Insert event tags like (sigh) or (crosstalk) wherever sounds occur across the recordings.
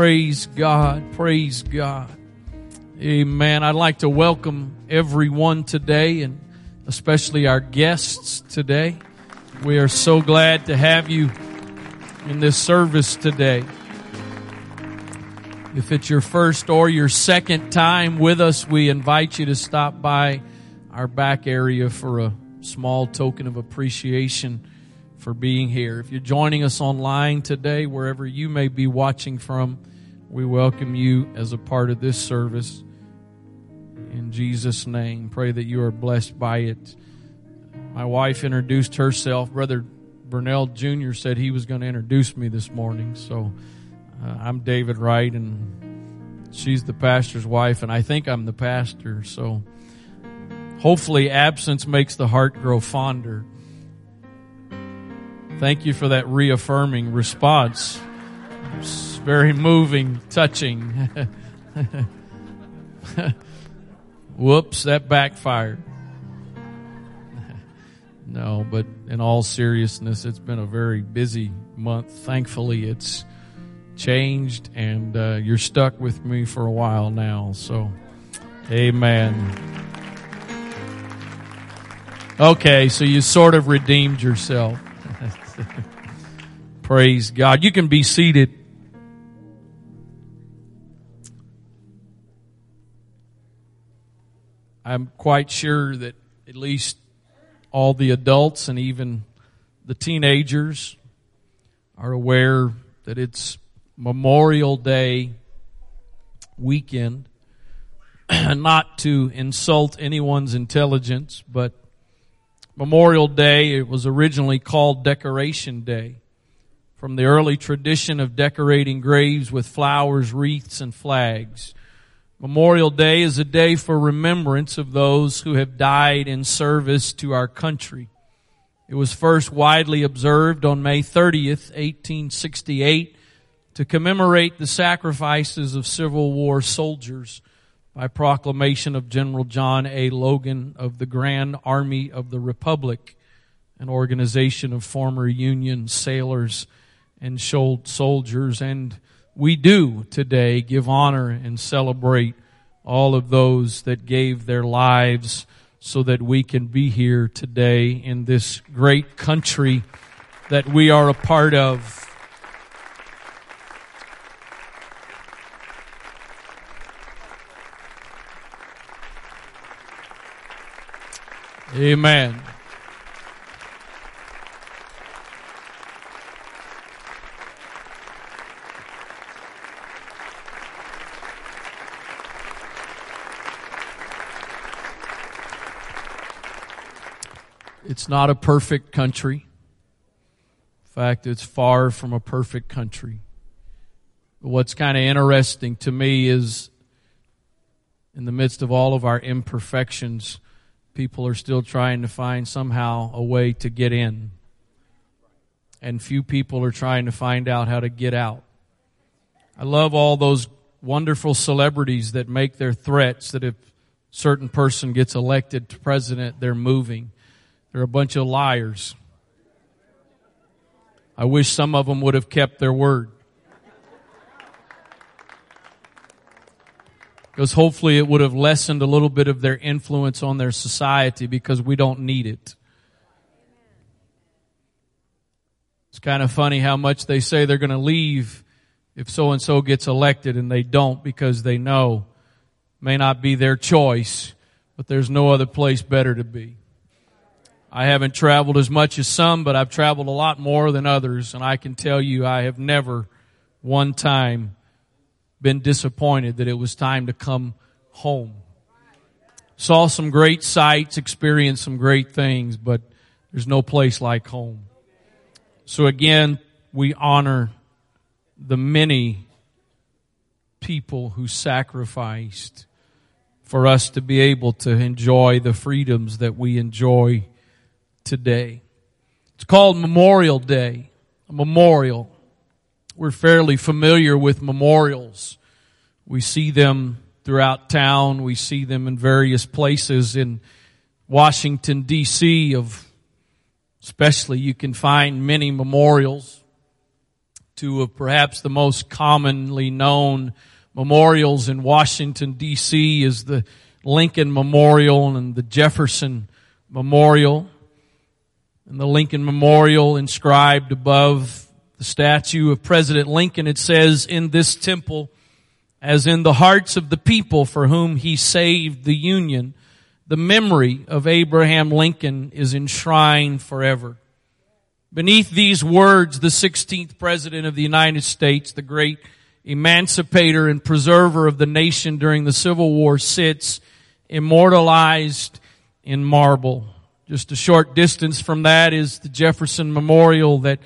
Praise God. Praise God. Amen. I'd like to welcome everyone today and especially our guests today. We are so glad to have you in this service today. If it's your first or your second time with us, we invite you to stop by our back area for a small token of appreciation for being here. If you're joining us online today, wherever you may be watching from, we welcome you as a part of this service. In Jesus' name, pray that you are blessed by it. My wife introduced herself. Brother Burnell Jr. said he was going to introduce me this morning. So uh, I'm David Wright, and she's the pastor's wife, and I think I'm the pastor. So hopefully, absence makes the heart grow fonder. Thank you for that reaffirming response. It's very moving, touching. (laughs) Whoops, that backfired. (laughs) no, but in all seriousness, it's been a very busy month. Thankfully, it's changed, and uh, you're stuck with me for a while now. So, amen. Okay, so you sort of redeemed yourself. (laughs) Praise God. You can be seated. I'm quite sure that at least all the adults and even the teenagers are aware that it's Memorial Day weekend. (clears throat) Not to insult anyone's intelligence, but Memorial Day, it was originally called Decoration Day from the early tradition of decorating graves with flowers, wreaths, and flags. Memorial Day is a day for remembrance of those who have died in service to our country. It was first widely observed on May 30th, 1868 to commemorate the sacrifices of Civil War soldiers by proclamation of General John A. Logan of the Grand Army of the Republic, an organization of former Union sailors and soldiers. And we do today give honor and celebrate all of those that gave their lives so that we can be here today in this great country that we are a part of. Amen. It's not a perfect country. In fact, it's far from a perfect country. But what's kind of interesting to me is in the midst of all of our imperfections, people are still trying to find somehow a way to get in. And few people are trying to find out how to get out. I love all those wonderful celebrities that make their threats that if certain person gets elected to president, they're moving. They're a bunch of liars. I wish some of them would have kept their word. Because hopefully it would have lessened a little bit of their influence on their society because we don't need it. It's kind of funny how much they say they're going to leave if so and so gets elected and they don't because they know may not be their choice, but there's no other place better to be. I haven't traveled as much as some, but I've traveled a lot more than others, and I can tell you I have never one time been disappointed that it was time to come home. Saw some great sights, experienced some great things, but there's no place like home. So again, we honor the many people who sacrificed for us to be able to enjoy the freedoms that we enjoy today. It's called Memorial Day, a memorial we're fairly familiar with memorials. We see them throughout town. We see them in various places in Washington DC of especially you can find many memorials two of perhaps the most commonly known memorials in Washington DC is the Lincoln Memorial and the Jefferson Memorial. And the Lincoln Memorial inscribed above the statue of President Lincoln, it says, in this temple, as in the hearts of the people for whom he saved the Union, the memory of Abraham Lincoln is enshrined forever. Beneath these words, the 16th President of the United States, the great emancipator and preserver of the nation during the Civil War sits immortalized in marble. Just a short distance from that is the Jefferson Memorial that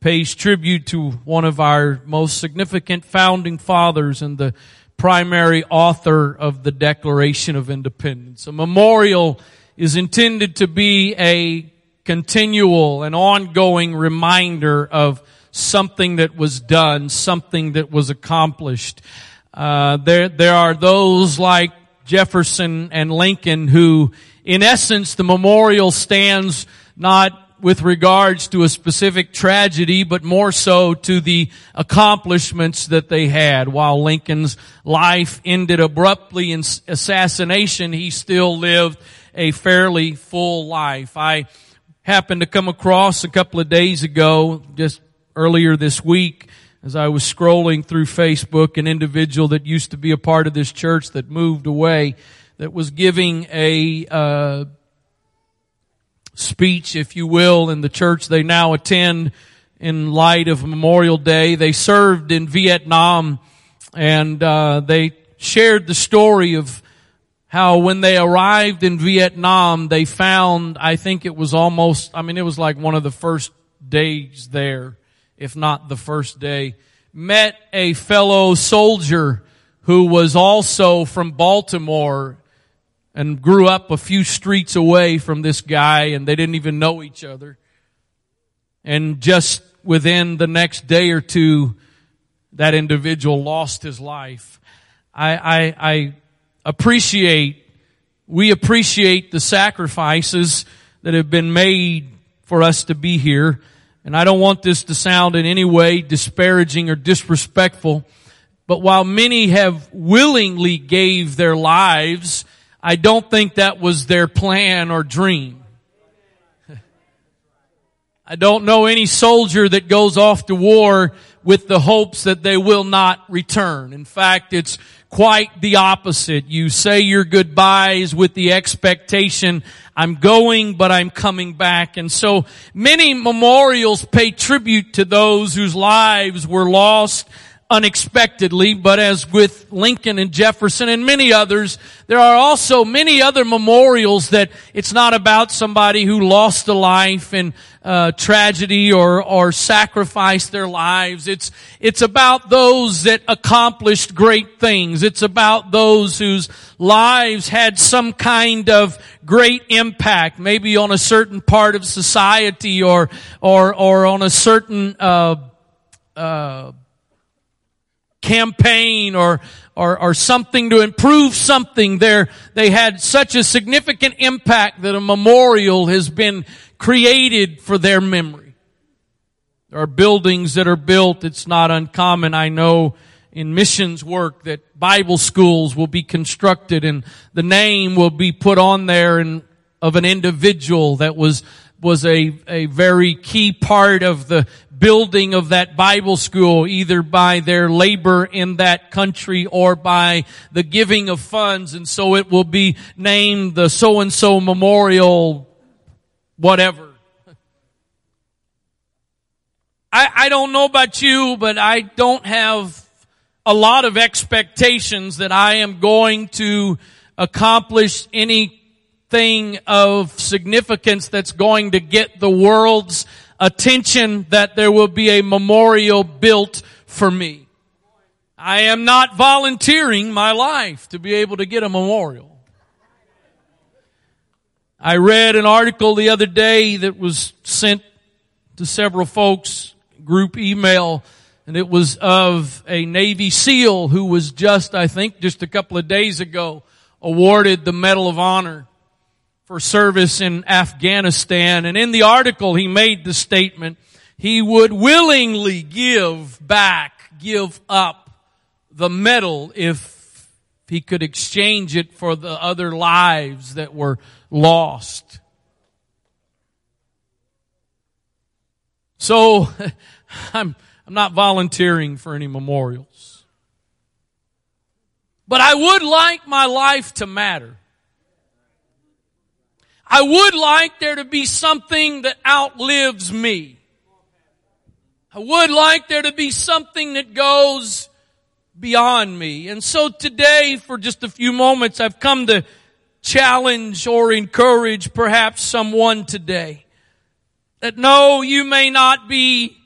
pays tribute to one of our most significant founding fathers and the primary author of the Declaration of Independence. A memorial is intended to be a continual and ongoing reminder of something that was done, something that was accomplished. Uh, there, there are those like Jefferson and Lincoln who, in essence, the memorial stands not with regards to a specific tragedy, but more so to the accomplishments that they had. While Lincoln's life ended abruptly in assassination, he still lived a fairly full life. I happened to come across a couple of days ago, just earlier this week, as I was scrolling through Facebook, an individual that used to be a part of this church that moved away, that was giving a uh, speech, if you will, in the church they now attend in light of Memorial Day. They served in Vietnam, and uh, they shared the story of how when they arrived in Vietnam, they found, I think it was almost, I mean, it was like one of the first days there if not the first day, met a fellow soldier who was also from Baltimore and grew up a few streets away from this guy and they didn't even know each other. And just within the next day or two, that individual lost his life. I, I, I appreciate, we appreciate the sacrifices that have been made for us to be here. And I don't want this to sound in any way disparaging or disrespectful, but while many have willingly gave their lives, I don't think that was their plan or dream. I don't know any soldier that goes off to war with the hopes that they will not return. In fact, it's quite the opposite. You say your goodbyes with the expectation, I'm going, but I'm coming back. And so many memorials pay tribute to those whose lives were lost unexpectedly, but as with Lincoln and Jefferson and many others, there are also many other memorials that it's not about somebody who lost a life in uh, tragedy or or sacrificed their lives. It's it's about those that accomplished great things. It's about those whose lives had some kind of great impact, maybe on a certain part of society or or or on a certain uh, uh, campaign or, or, or something to improve something there. They had such a significant impact that a memorial has been created for their memory. There are buildings that are built. It's not uncommon. I know in missions work that Bible schools will be constructed and the name will be put on there and of an individual that was was a, a very key part of the building of that Bible school, either by their labor in that country or by the giving of funds. And so it will be named the so-and-so memorial, whatever. I, I don't know about you, but I don't have a lot of expectations that I am going to accomplish anything of significance that's going to get the world's attention that there will be a memorial built for me. I am not volunteering my life to be able to get a memorial. I read an article the other day that was sent to several folks, group email, and it was of a Navy SEAL who was just, I think, just a couple of days ago awarded the Medal of Honor for service in Afghanistan. And in the article, he made the statement, he would willingly give back, give up the medal if he could exchange it for the other lives that were lost. So, (laughs) I'm, I'm not volunteering for any memorials. But I would like my life to matter. I would like there to be something that outlives me. I would like there to be something that goes beyond me. And so today, for just a few moments, I've come to challenge or encourage perhaps someone today that no, you may not be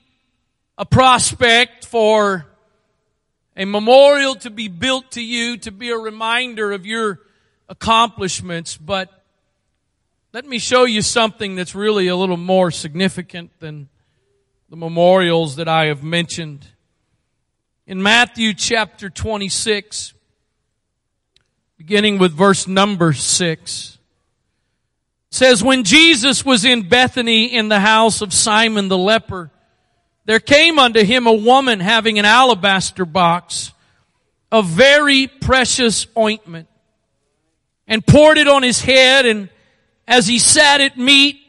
a prospect for a memorial to be built to you to be a reminder of your accomplishments, but let me show you something that's really a little more significant than the memorials that I have mentioned. In Matthew chapter 26, beginning with verse number 6, says, When Jesus was in Bethany in the house of Simon the leper, there came unto him a woman having an alabaster box of very precious ointment and poured it on his head and as he sat at meat.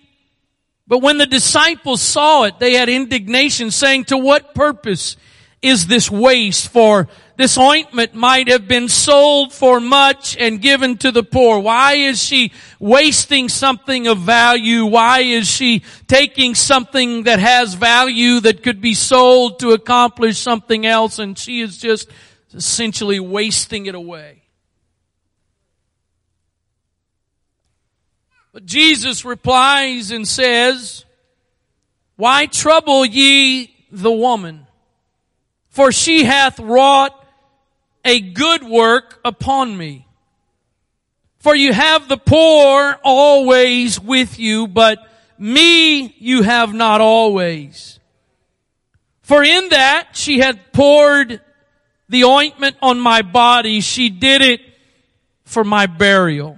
But when the disciples saw it, they had indignation saying, to what purpose is this waste? For this ointment might have been sold for much and given to the poor. Why is she wasting something of value? Why is she taking something that has value that could be sold to accomplish something else and she is just essentially wasting it away? But Jesus replies and says, Why trouble ye the woman? For she hath wrought a good work upon me. For you have the poor always with you, but me you have not always. For in that she had poured the ointment on my body, she did it for my burial.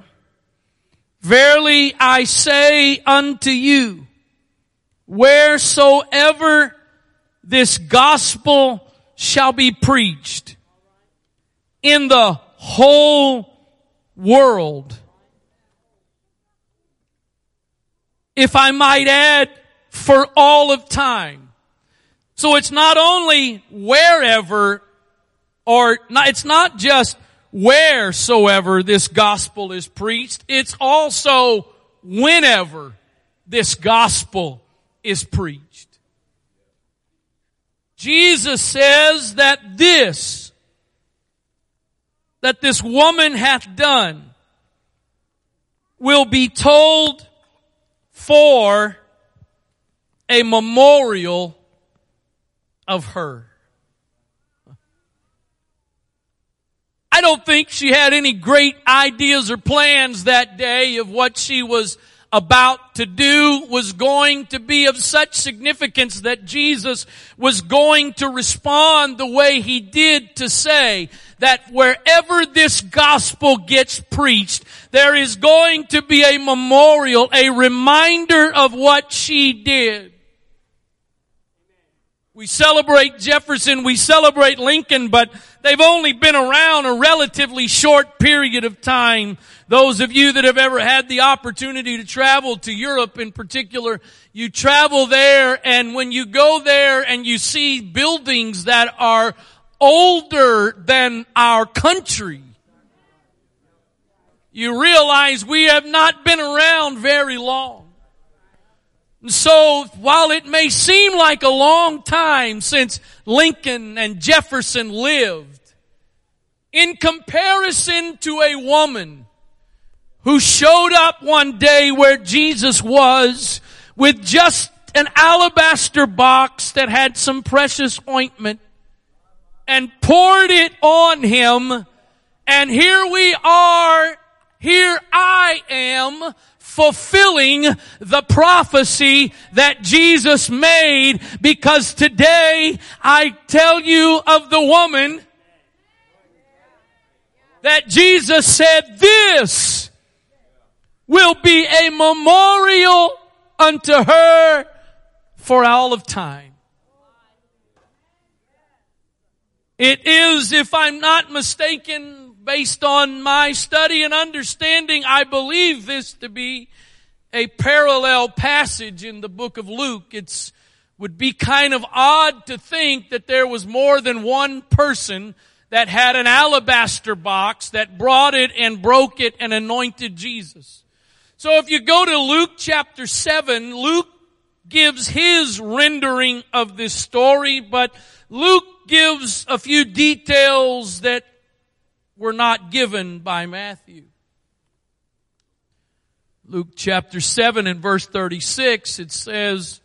Verily I say unto you, wheresoever this gospel shall be preached in the whole world, if I might add, for all of time. So it's not only wherever or not, it's not just wheresoever this gospel is preached. It's also whenever this gospel is preached. Jesus says that this, that this woman hath done, will be told for a memorial of her. I don't think she had any great ideas or plans that day of what she was about to do was going to be of such significance that Jesus was going to respond the way he did to say that wherever this gospel gets preached, there is going to be a memorial, a reminder of what she did. We celebrate Jefferson, we celebrate Lincoln, but they've only been around a relatively short period of time. Those of you that have ever had the opportunity to travel to Europe in particular, you travel there and when you go there and you see buildings that are older than our country, you realize we have not been around very long. And So while it may seem like a long time since Lincoln and Jefferson lived, in comparison to a woman who showed up one day where Jesus was with just an alabaster box that had some precious ointment and poured it on him. And here we are, here I am fulfilling the prophecy that Jesus made because today I tell you of the woman that Jesus said this will be a memorial unto her for all of time. It is, if I'm not mistaken, based on my study and understanding, I believe this to be a parallel passage in the book of Luke. It's would be kind of odd to think that there was more than one person that had an alabaster box that brought it and broke it and anointed Jesus. So if you go to Luke chapter 7, Luke gives his rendering of this story, but Luke gives a few details that were not given by Matthew. Luke chapter 7 and verse 36, it says,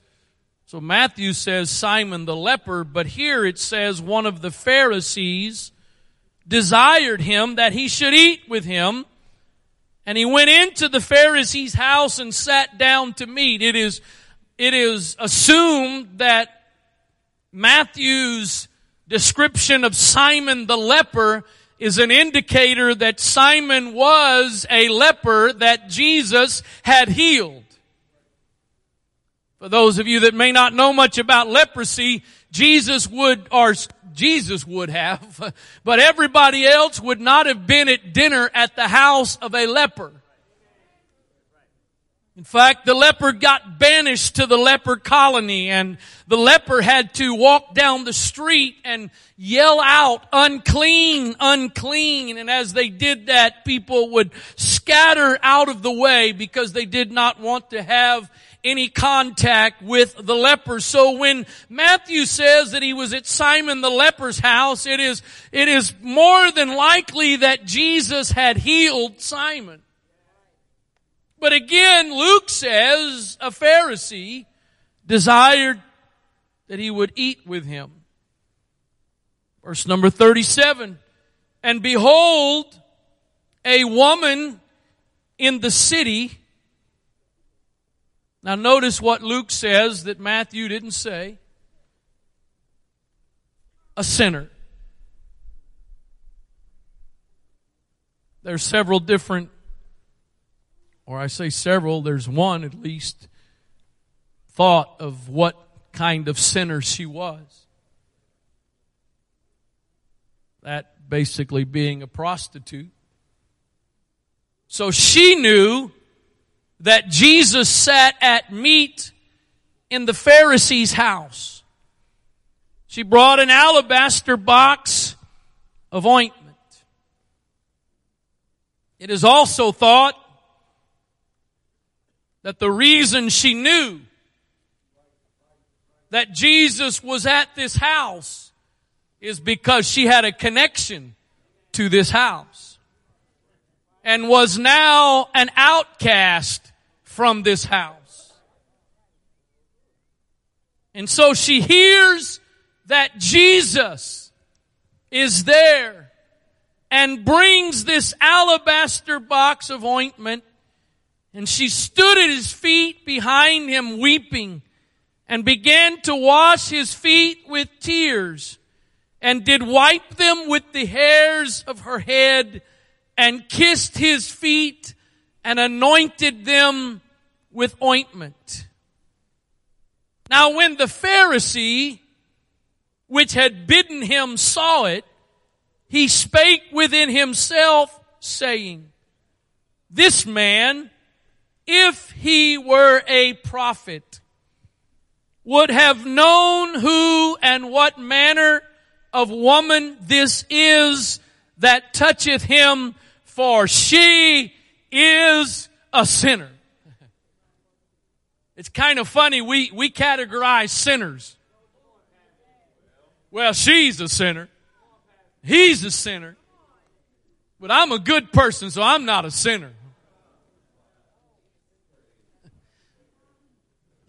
so Matthew says Simon the leper, but here it says one of the Pharisees desired him that he should eat with him. And he went into the Pharisee's house and sat down to meat. It is, it is assumed that Matthew's description of Simon the leper is an indicator that Simon was a leper that Jesus had healed. For those of you that may not know much about leprosy, Jesus would, or Jesus would have, (laughs) but everybody else would not have been at dinner at the house of a leper. In fact, the leper got banished to the leper colony and the leper had to walk down the street and yell out, unclean, unclean. And as they did that, people would scatter out of the way because they did not want to have any contact with the leper. So when Matthew says that he was at Simon the leper's house, it is, it is more than likely that Jesus had healed Simon. But again, Luke says a Pharisee desired that he would eat with him. Verse number 37. And behold, a woman in the city now notice what Luke says that Matthew didn't say. A sinner. There's several different, or I say several, there's one at least, thought of what kind of sinner she was. That basically being a prostitute. So she knew that Jesus sat at meat in the Pharisee's house. She brought an alabaster box of ointment. It is also thought that the reason she knew that Jesus was at this house is because she had a connection to this house and was now an outcast from this house. And so she hears that Jesus is there and brings this alabaster box of ointment and she stood at his feet behind him weeping and began to wash his feet with tears and did wipe them with the hairs of her head and kissed his feet and anointed them with ointment. Now when the Pharisee, which had bidden him, saw it, he spake within himself, saying, This man, if he were a prophet, would have known who and what manner of woman this is that toucheth him, for she is a sinner. It's kind of funny. We, we categorize sinners. Well, she's a sinner. He's a sinner. But I'm a good person, so I'm not a sinner.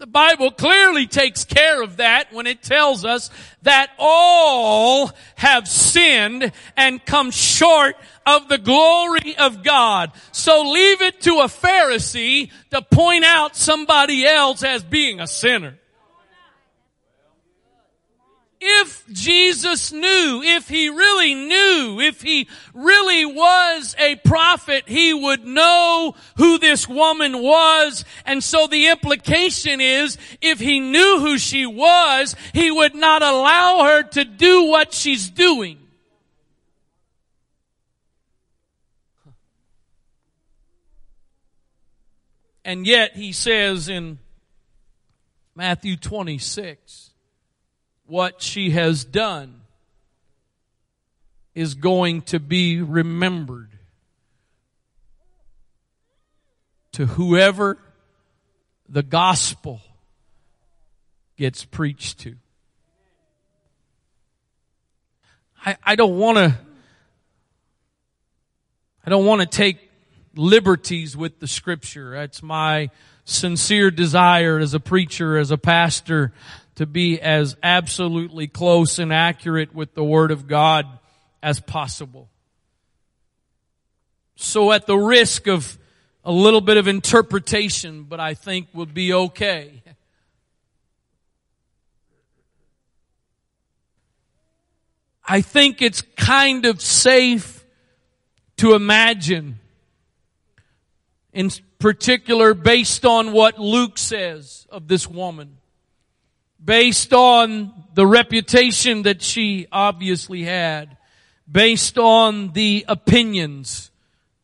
The Bible clearly takes care of that when it tells us that all have sinned and come short of the glory of God. So leave it to a Pharisee to point out somebody else as being a sinner. If Jesus knew, if he really knew, if he really was a prophet, he would know who this woman was. And so the implication is, if he knew who she was, he would not allow her to do what she's doing. And yet he says in Matthew 26, what she has done is going to be remembered to whoever the gospel gets preached to. I, I don't want to, I don't want to take liberties with the scripture. That's my sincere desire as a preacher, as a pastor, to be as absolutely close and accurate with the Word of God as possible. So at the risk of a little bit of interpretation, but I think would be okay. I think it's kind of safe to imagine in particular based on what Luke says of this woman based on the reputation that she obviously had, based on the opinions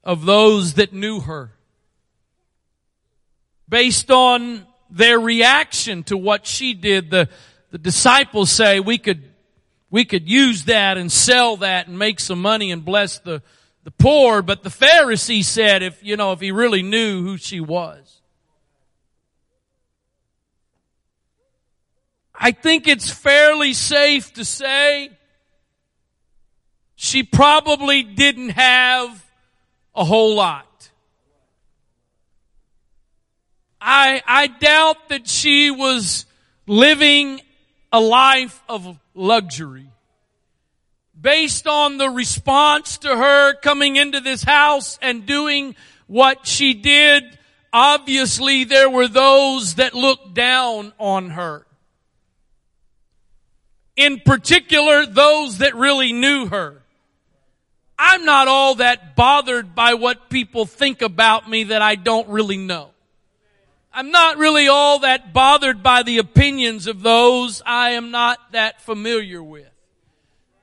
of those that knew her, based on their reaction to what she did. The, the disciples say we could, we could use that and sell that and make some money and bless the, the poor. But the Pharisee said if, you know, if he really knew who she was. I think it's fairly safe to say she probably didn't have a whole lot. I, I doubt that she was living a life of luxury. Based on the response to her coming into this house and doing what she did, obviously there were those that looked down on her in particular those that really knew her. I'm not all that bothered by what people think about me that I don't really know. I'm not really all that bothered by the opinions of those I am not that familiar with.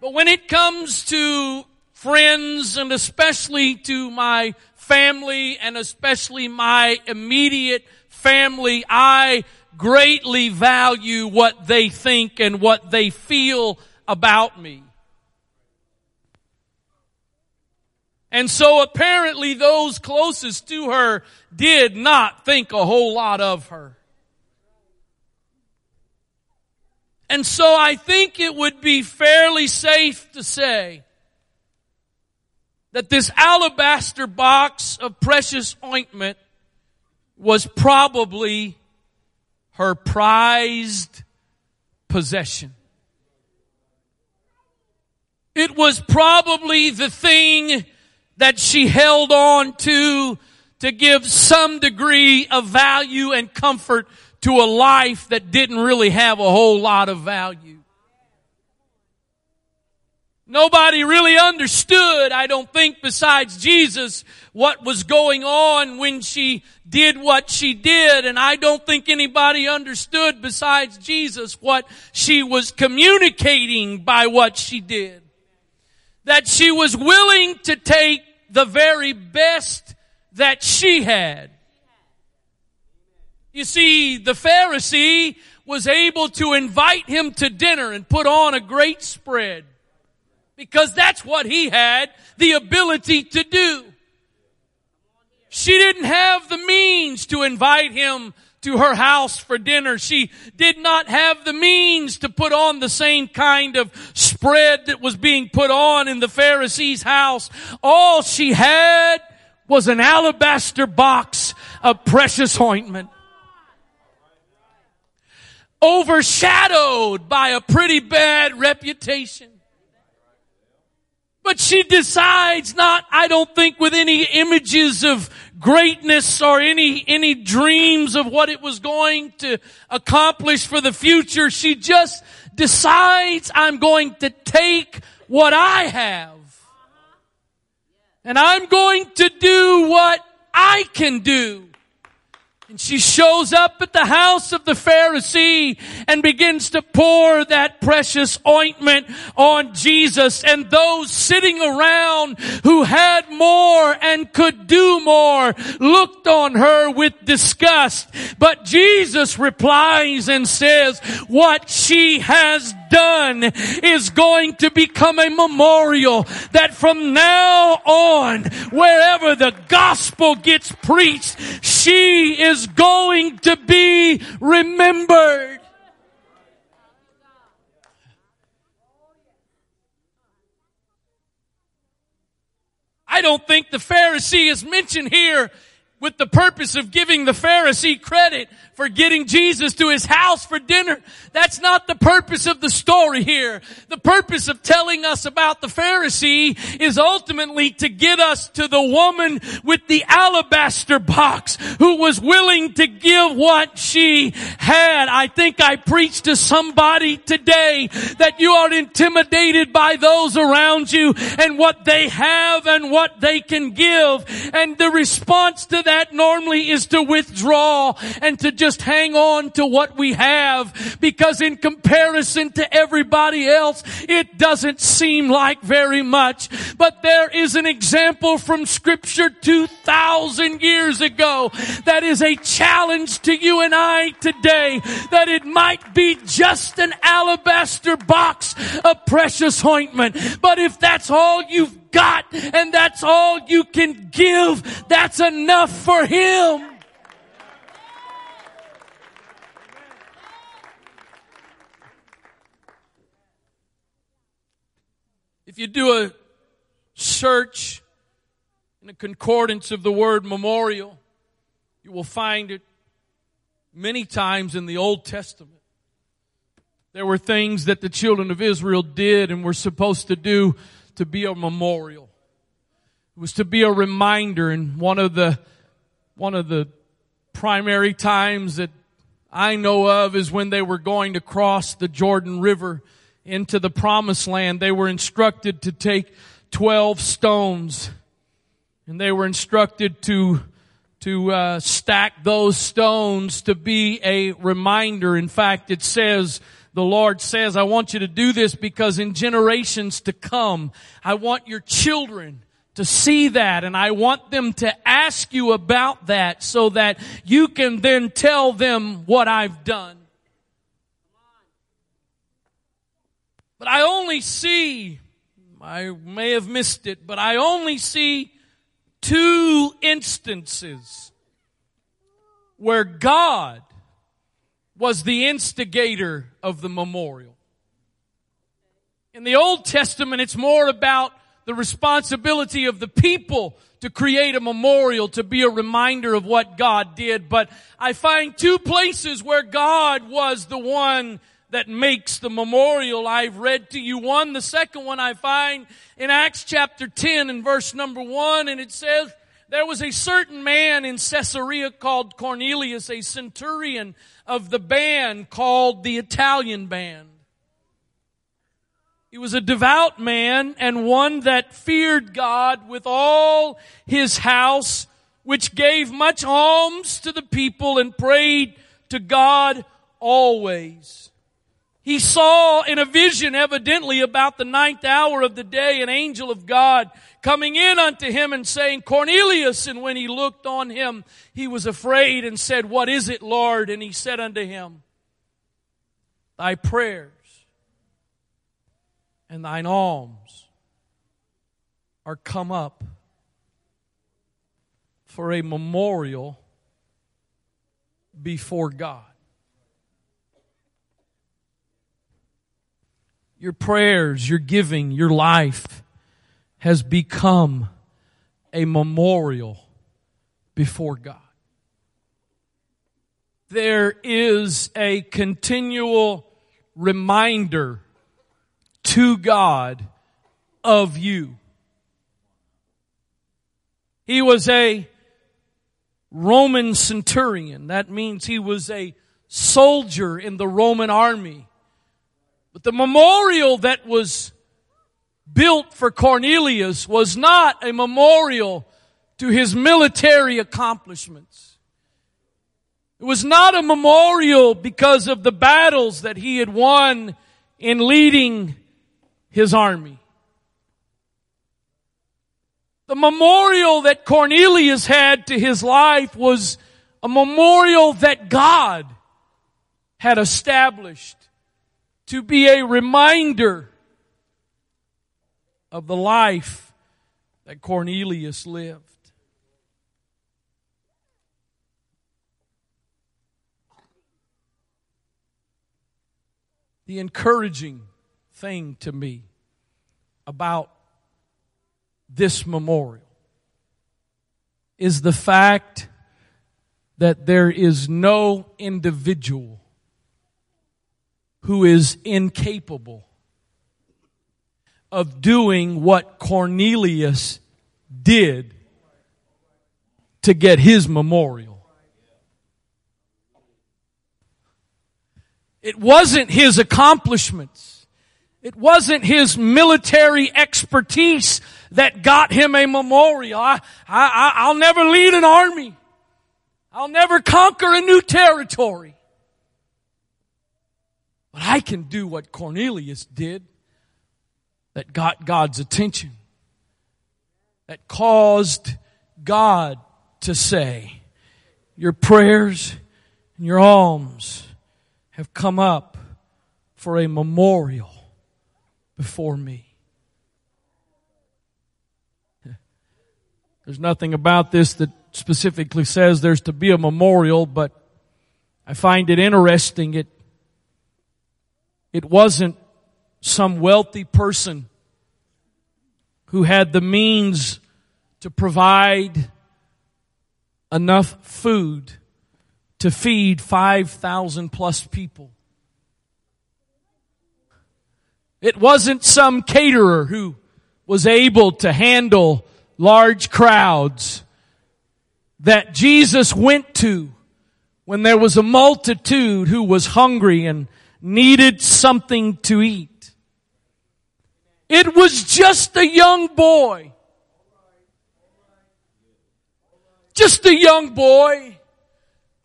But when it comes to friends and especially to my family and especially my immediate family, I greatly value what they think and what they feel about me. And so apparently those closest to her did not think a whole lot of her. And so I think it would be fairly safe to say that this alabaster box of precious ointment was probably her prized possession. It was probably the thing that she held on to to give some degree of value and comfort to a life that didn't really have a whole lot of value. Nobody really understood, I don't think, besides Jesus, what was going on when she did what she did. And I don't think anybody understood besides Jesus what she was communicating by what she did. That she was willing to take the very best that she had. You see, the Pharisee was able to invite him to dinner and put on a great spread because that's what he had the ability to do. She didn't have the means to invite him to her house for dinner. She did not have the means to put on the same kind of spread that was being put on in the Pharisee's house. All she had was an alabaster box of precious ointment. Overshadowed by a pretty bad reputation. But she decides not, I don't think with any images of greatness or any, any dreams of what it was going to accomplish for the future. She just decides I'm going to take what I have and I'm going to do what I can do. And she shows up at the house of the Pharisee and begins to pour that precious ointment on Jesus. And those sitting around who had more and could do more looked on her with disgust. But Jesus replies and says, what she has done is going to become a memorial that from now on, wherever the gospel gets preached, she is going to be remembered. I don't think the Pharisee is mentioned here with the purpose of giving the Pharisee credit for getting Jesus to his house for dinner. That's not the purpose of the story here. The purpose of telling us about the Pharisee is ultimately to get us to the woman with the alabaster box who was willing to give what she had. I think I preached to somebody today that you are intimidated by those around you and what they have and what they can give. And the response to that normally is to withdraw and to just hang on to what we have because in comparison to everybody else, it doesn't seem like very much. But there is an example from scripture 2,000 years ago that is a challenge to you and I today that it might be just an alabaster box of precious ointment. But if that's all you've got and that's all you can give. That's enough for Him. If you do a search in a concordance of the word memorial, you will find it many times in the Old Testament. There were things that the children of Israel did and were supposed to do to be a memorial. It was to be a reminder and one of the, one of the primary times that I know of is when they were going to cross the Jordan River into the promised land. They were instructed to take 12 stones and they were instructed to to uh, stack those stones to be a reminder. In fact, it says the Lord says, I want you to do this because in generations to come, I want your children to see that and I want them to ask you about that so that you can then tell them what I've done. But I only see, I may have missed it, but I only see two instances where God was the instigator of the memorial. In the Old Testament, it's more about the responsibility of the people to create a memorial to be a reminder of what God did. But I find two places where God was the one that makes the memorial. I've read to you one. The second one I find in Acts chapter 10 and verse number 1 and it says, there was a certain man in Caesarea called Cornelius, a centurion of the band called the Italian band. He was a devout man and one that feared God with all his house, which gave much alms to the people and prayed to God always. He saw in a vision evidently about the ninth hour of the day an angel of God coming in unto him and saying, Cornelius. And when he looked on him, he was afraid and said, What is it, Lord? And he said unto him, Thy prayers and thine alms are come up for a memorial before God. Your prayers, your giving, your life has become a memorial before God. There is a continual reminder to God of you. He was a Roman centurion. That means he was a soldier in the Roman army. The memorial that was built for Cornelius was not a memorial to his military accomplishments. It was not a memorial because of the battles that he had won in leading his army. The memorial that Cornelius had to his life was a memorial that God had established to be a reminder of the life that Cornelius lived. The encouraging thing to me about this memorial is the fact that there is no individual who is incapable of doing what Cornelius did to get his memorial. It wasn't his accomplishments. It wasn't his military expertise that got him a memorial. I, I, I'll never lead an army. I'll never conquer a new territory. But I can do what Cornelius did that got God's attention, that caused God to say, Your prayers and your alms have come up for a memorial before me. There's nothing about this that specifically says there's to be a memorial, but I find it interesting. It, it wasn't some wealthy person who had the means to provide enough food to feed 5,000 plus people. It wasn't some caterer who was able to handle large crowds that Jesus went to when there was a multitude who was hungry and needed something to eat. It was just a young boy. Just a young boy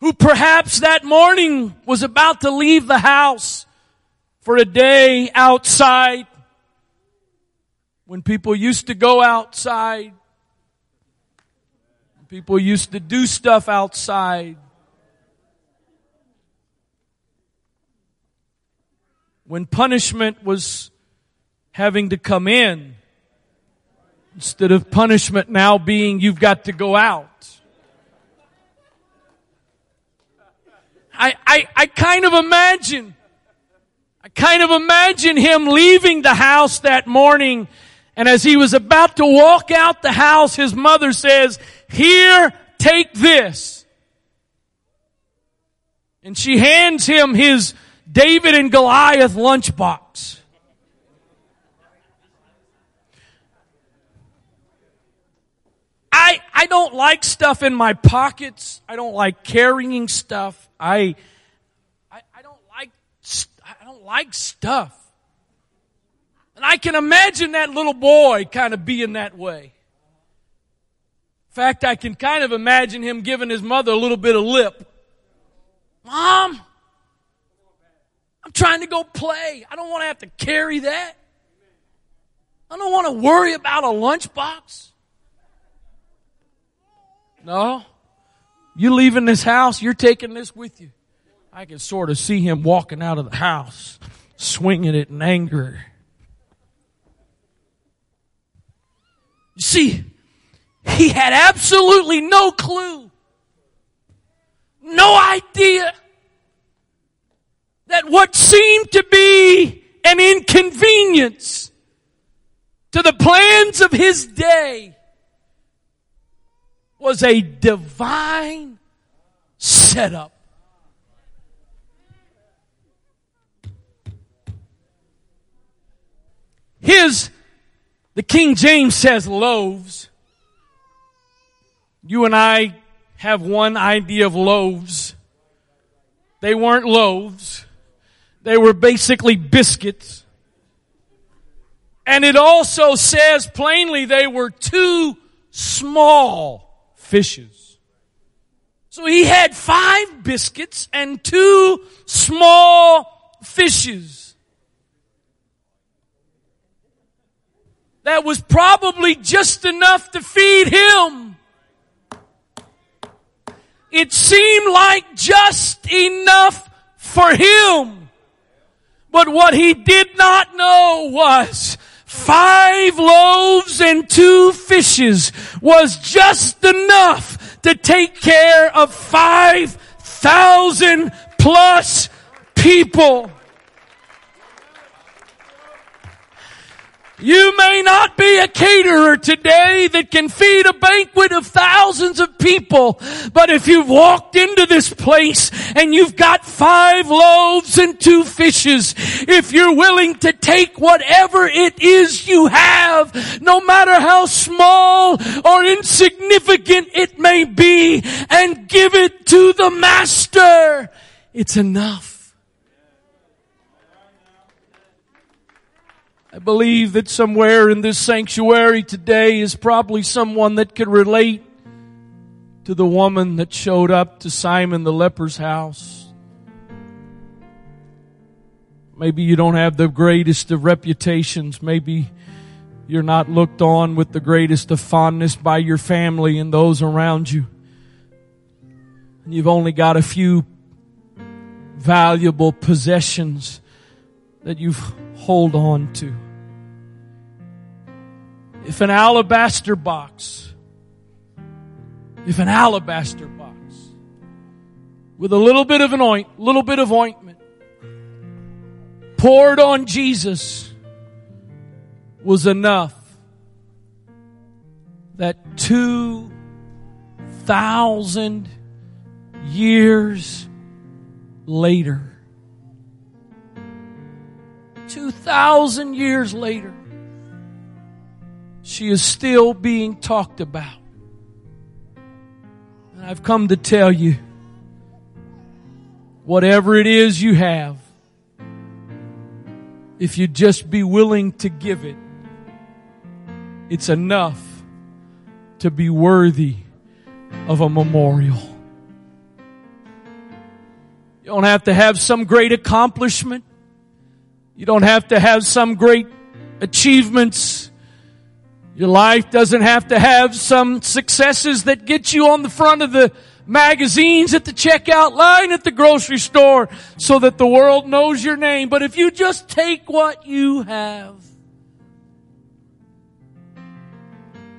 who perhaps that morning was about to leave the house for a day outside when people used to go outside People used to do stuff outside. When punishment was having to come in, instead of punishment now being you've got to go out. I, I, I kind of imagine, I kind of imagine him leaving the house that morning and as he was about to walk out the house, his mother says, here, take this. And she hands him his David and Goliath lunchbox. I, I don't like stuff in my pockets. I don't like carrying stuff. I, I, I don't like, I don't like stuff. And I can imagine that little boy kind of being that way. In fact, I can kind of imagine him giving his mother a little bit of lip. Mom, I'm trying to go play. I don't want to have to carry that. I don't want to worry about a lunchbox. No. You leaving this house, you're taking this with you. I can sort of see him walking out of the house, swinging it in anger. You see, he had absolutely no clue, no idea that what seemed to be an inconvenience to the plans of his day was a divine setup. His, the King James says loaves. You and I have one idea of loaves. They weren't loaves. They were basically biscuits. And it also says plainly they were two small fishes. So he had five biscuits and two small fishes. That was probably just enough to feed him. It seemed like just enough for him. But what he did not know was five loaves and two fishes was just enough to take care of five thousand plus people. You may not be a caterer today that can feed a banquet of thousands of people, but if you've walked into this place and you've got five loaves and two fishes, if you're willing to take whatever it is you have, no matter how small or insignificant it may be, and give it to the master, it's enough. I believe that somewhere in this sanctuary today is probably someone that could relate to the woman that showed up to Simon the leper's house. Maybe you don't have the greatest of reputations. Maybe you're not looked on with the greatest of fondness by your family and those around you. And you've only got a few valuable possessions that you hold on to. If an alabaster box, if an alabaster box with a little bit of an oint, little bit of ointment poured on Jesus was enough that two thousand years later 2,000 years later, she is still being talked about. And I've come to tell you, whatever it is you have, if you just be willing to give it, it's enough to be worthy of a memorial. You don't have to have some great accomplishment. You don't have to have some great achievements. Your life doesn't have to have some successes that get you on the front of the magazines at the checkout line at the grocery store so that the world knows your name. But if you just take what you have,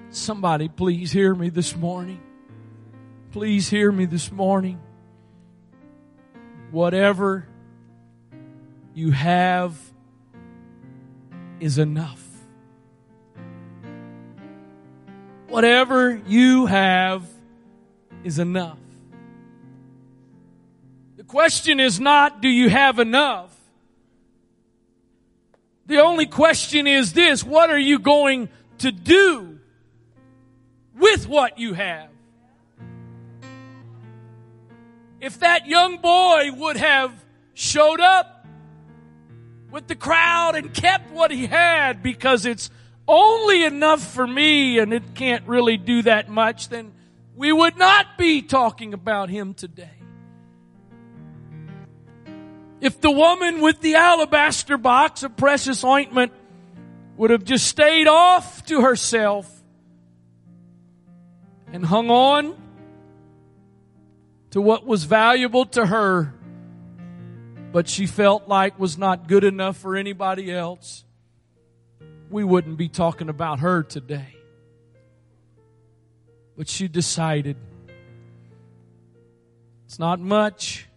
somebody please hear me this morning. Please hear me this morning. Whatever you have is enough. Whatever you have is enough. The question is not, do you have enough? The only question is this, what are you going to do with what you have? If that young boy would have showed up with the crowd and kept what he had because it's only enough for me and it can't really do that much, then we would not be talking about him today. If the woman with the alabaster box of precious ointment would have just stayed off to herself and hung on to what was valuable to her, but she felt like was not good enough for anybody else, we wouldn't be talking about her today. But she decided it's not much.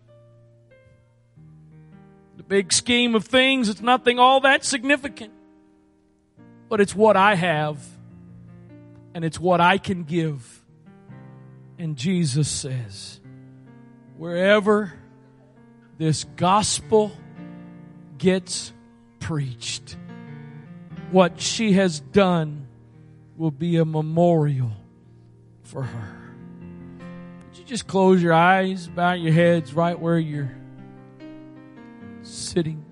The big scheme of things, it's nothing all that significant. But it's what I have, and it's what I can give. And Jesus says, wherever this gospel gets preached, what she has done will be a memorial for her. Would you just close your eyes, bow your heads right where you're sitting.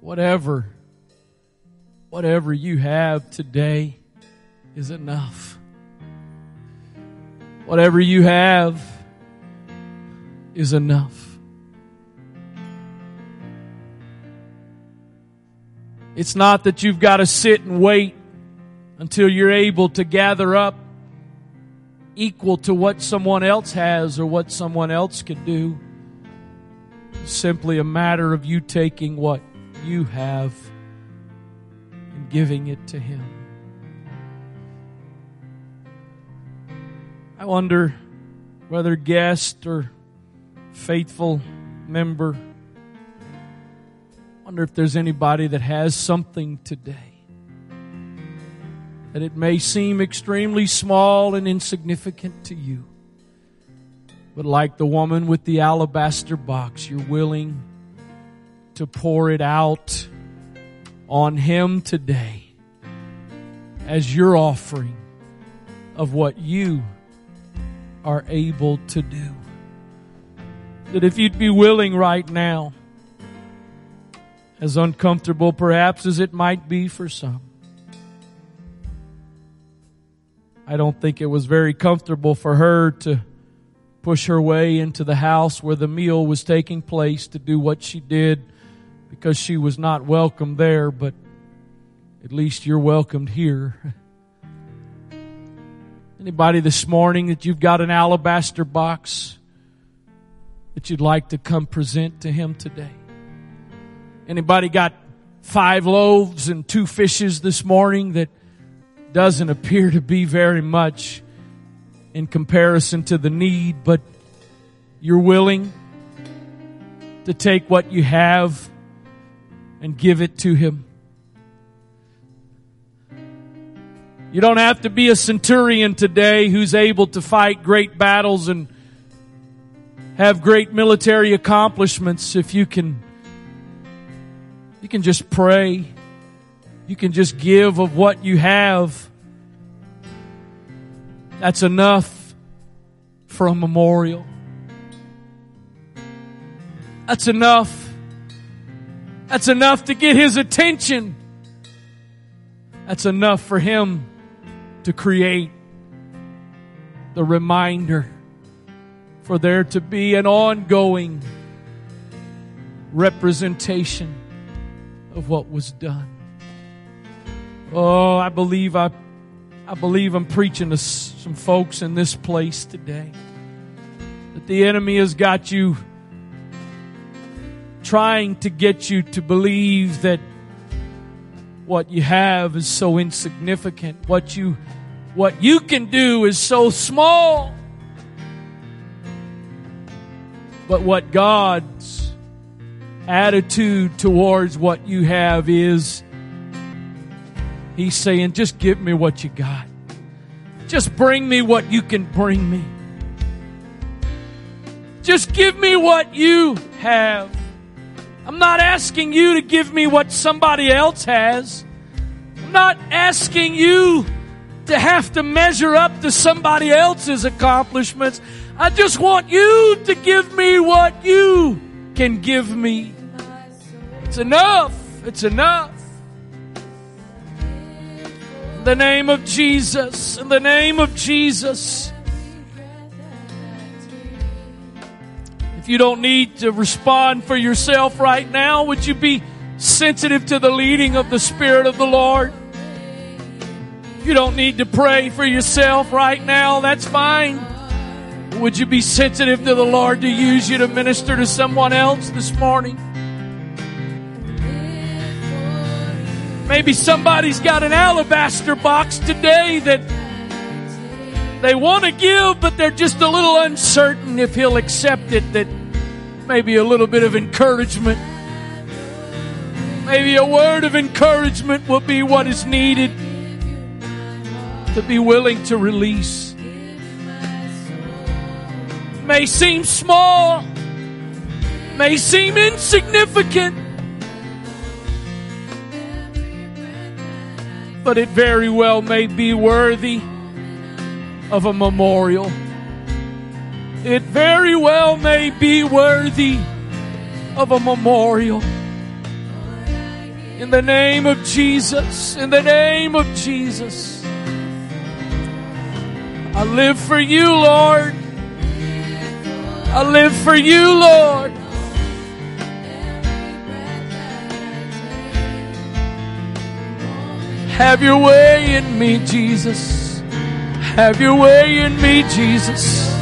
Whatever, whatever you have today is enough. Whatever you have is enough. It's not that you've got to sit and wait until you're able to gather up equal to what someone else has or what someone else can do. It's simply a matter of you taking what you have and giving it to Him. I wonder whether guest or faithful member, wonder if there's anybody that has something today that it may seem extremely small and insignificant to you. But like the woman with the alabaster box, you're willing to pour it out on Him today as your offering of what you are able to do. That if you'd be willing right now, as uncomfortable perhaps as it might be for some, I don't think it was very comfortable for her to push her way into the house where the meal was taking place to do what she did because she was not welcome there, but at least you're welcomed here. (laughs) Anybody this morning that you've got an alabaster box that you'd like to come present to him today? Anybody got five loaves and two fishes this morning that doesn't appear to be very much in comparison to the need, but you're willing to take what you have and give it to Him. You don't have to be a centurion today who's able to fight great battles and have great military accomplishments if you can you can just pray you can just give of what you have. That's enough for a memorial. That's enough. That's enough to get his attention. That's enough for him to create the reminder for there to be an ongoing representation of what was done. Oh, I believe I, I believe I'm preaching to some folks in this place today. That the enemy has got you trying to get you to believe that what you have is so insignificant. What you, what you can do is so small. But what God's attitude towards what you have is He's saying, just give me what you got. Just bring me what you can bring me. Just give me what you have. I'm not asking you to give me what somebody else has. I'm not asking you to have to measure up to somebody else's accomplishments. I just want you to give me what you can give me. It's enough. It's enough In the name of Jesus. In the name of Jesus. You don't need to respond for yourself right now, would you be sensitive to the leading of the Spirit of the Lord? You don't need to pray for yourself right now. That's fine. Would you be sensitive to the Lord to use you to minister to someone else this morning? Maybe somebody's got an alabaster box today that they want to give, but they're just a little uncertain if he'll accept it. That maybe a little bit of encouragement, maybe a word of encouragement will be what is needed to be willing to release. May seem small, may seem insignificant but it very well may be worthy of a memorial. It very well may be worthy of a memorial. In the name of Jesus, in the name of Jesus, I live for you, Lord. I live for you, Lord. Have your way in me, Jesus. Have your way in me, Jesus.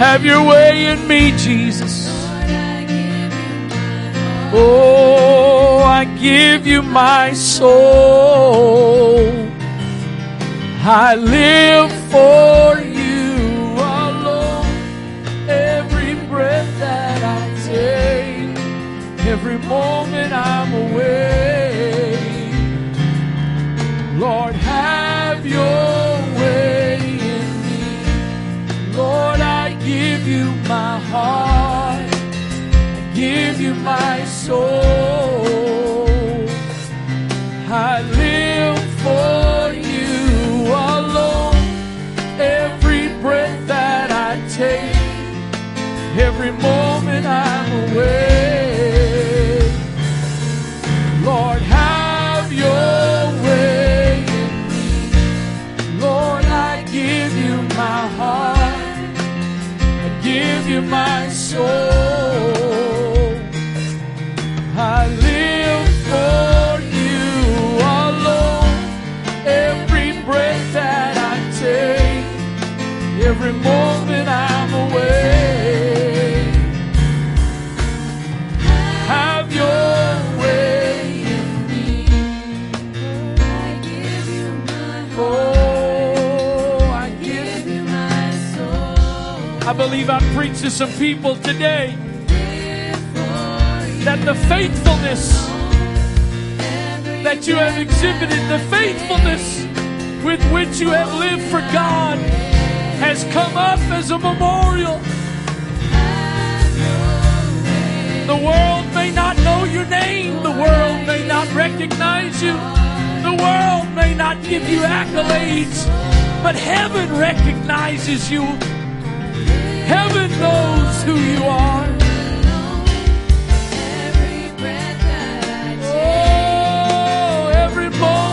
Have your way in me, Jesus. Oh, I give you my soul. I live for you alone. Every breath that I take, every moment I'm heart. I give you my soul. I to some people today that the faithfulness that you have exhibited, the faithfulness with which you have lived for God, has come up as a memorial. The world may not know your name, the world may not recognize you, the world may not give you accolades, but heaven recognizes you. Heaven knows who you are. Every breath that I Oh, every moment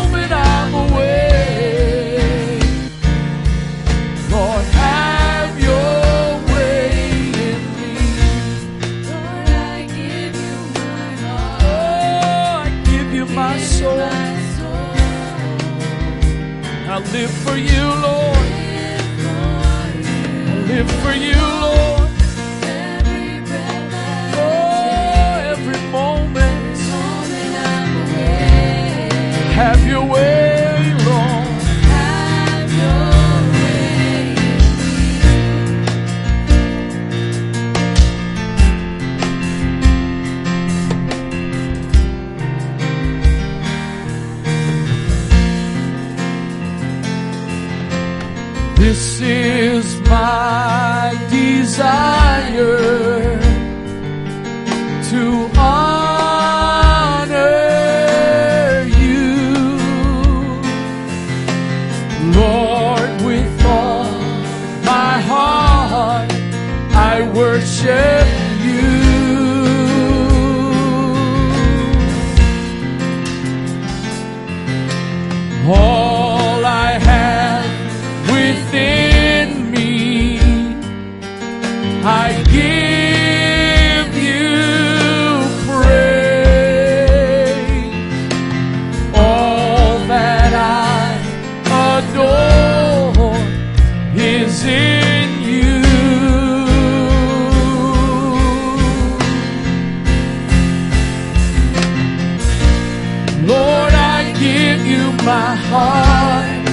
my heart.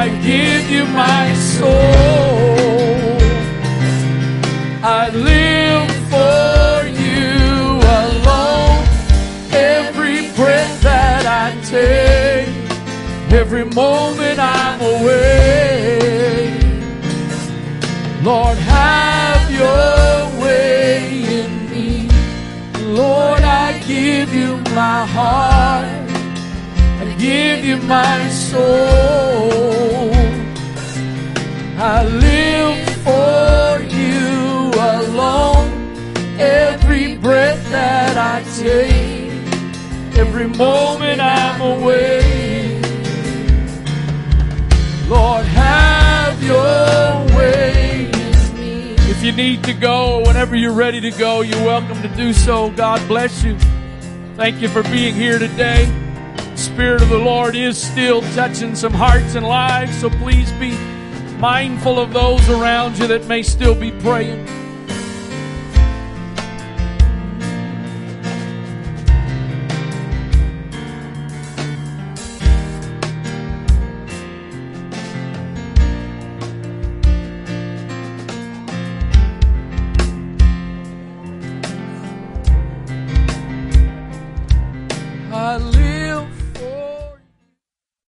I give you my soul. I live for you alone. Every breath that I take, every moment I'm away. Lord, have your way in me. Lord, I give you my heart give you my soul. I live for you alone. Every breath that I take, every moment I'm away. Lord, have your way. If you need to go, whenever you're ready to go, you're welcome to do so. God bless you. Thank you for being here today. Spirit of the Lord is still touching some hearts and lives, so please be mindful of those around you that may still be praying.